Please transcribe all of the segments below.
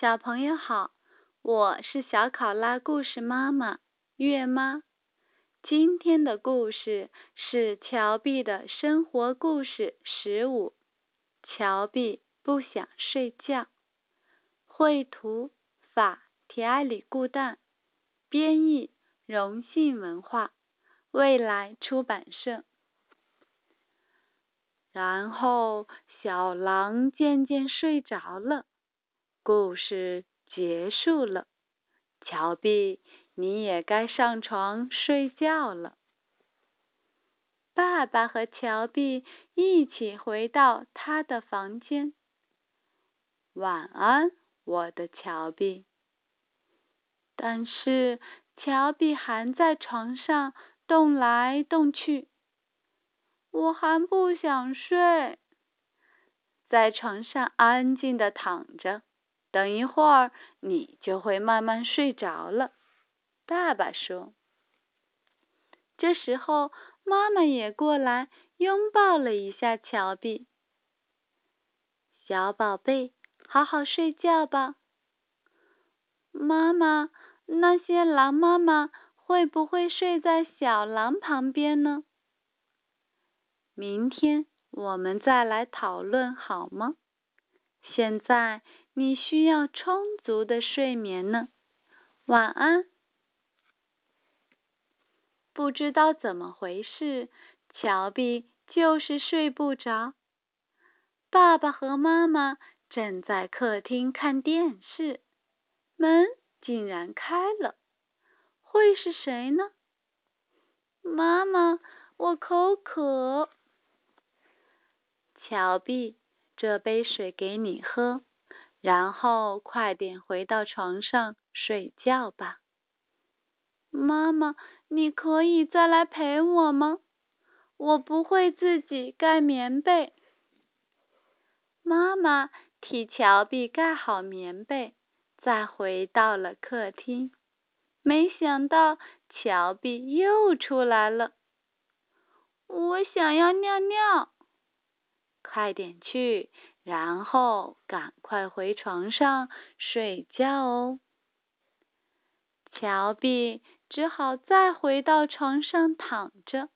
小朋友好，我是小考拉故事妈妈月妈。今天的故事是乔碧的生活故事十五。乔碧不想睡觉。绘图法提埃里固旦，编译荣信文化，未来出版社。然后小狼渐渐睡着了。故事结束了，乔碧，你也该上床睡觉了。爸爸和乔碧一起回到他的房间。晚安，我的乔碧。但是乔碧还在床上动来动去。我还不想睡，在床上安静的躺着。等一会儿，你就会慢慢睡着了。爸爸说。这时候，妈妈也过来拥抱了一下乔碧。小宝贝，好好睡觉吧。妈妈，那些狼妈妈会不会睡在小狼旁边呢？明天我们再来讨论好吗？现在。你需要充足的睡眠呢，晚安。不知道怎么回事，乔碧就是睡不着。爸爸和妈妈正在客厅看电视，门竟然开了，会是谁呢？妈妈，我口渴。乔碧，这杯水给你喝。然后快点回到床上睡觉吧。妈妈，你可以再来陪我吗？我不会自己盖棉被。妈妈替乔碧盖好棉被，再回到了客厅。没想到乔碧又出来了。我想要尿尿。快点去。然后赶快回床上睡觉哦。乔碧只好再回到床上躺着，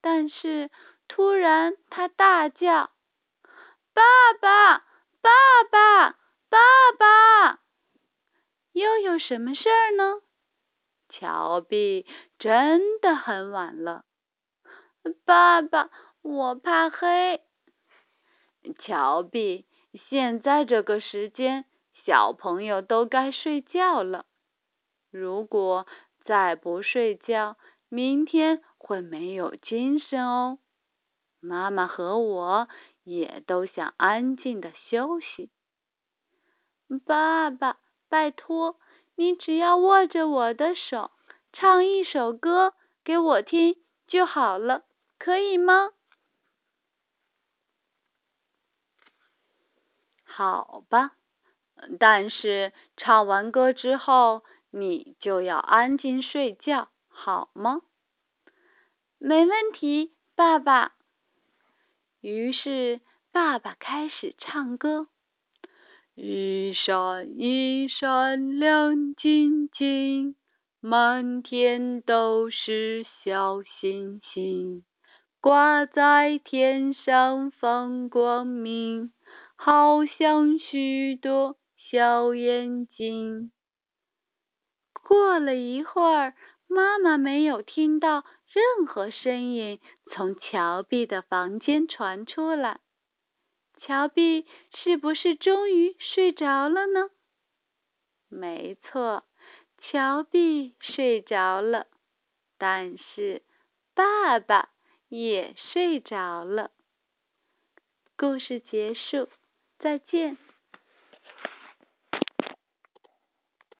但是突然他大叫：“爸爸，爸爸，爸爸！”又有什么事儿呢？乔碧真的很晚了。爸爸，我怕黑。乔碧，现在这个时间，小朋友都该睡觉了。如果再不睡觉，明天会没有精神哦。妈妈和我也都想安静的休息。爸爸，拜托，你只要握着我的手，唱一首歌给我听就好了，可以吗？好吧，但是唱完歌之后，你就要安静睡觉，好吗？没问题，爸爸。于是爸爸开始唱歌：一闪一闪亮晶晶，满天都是小星星，挂在天上放光明。好像许多小眼睛。过了一会儿，妈妈没有听到任何声音从乔碧的房间传出来。乔碧是不是终于睡着了呢？没错，乔碧睡着了，但是爸爸也睡着了。故事结束。再见。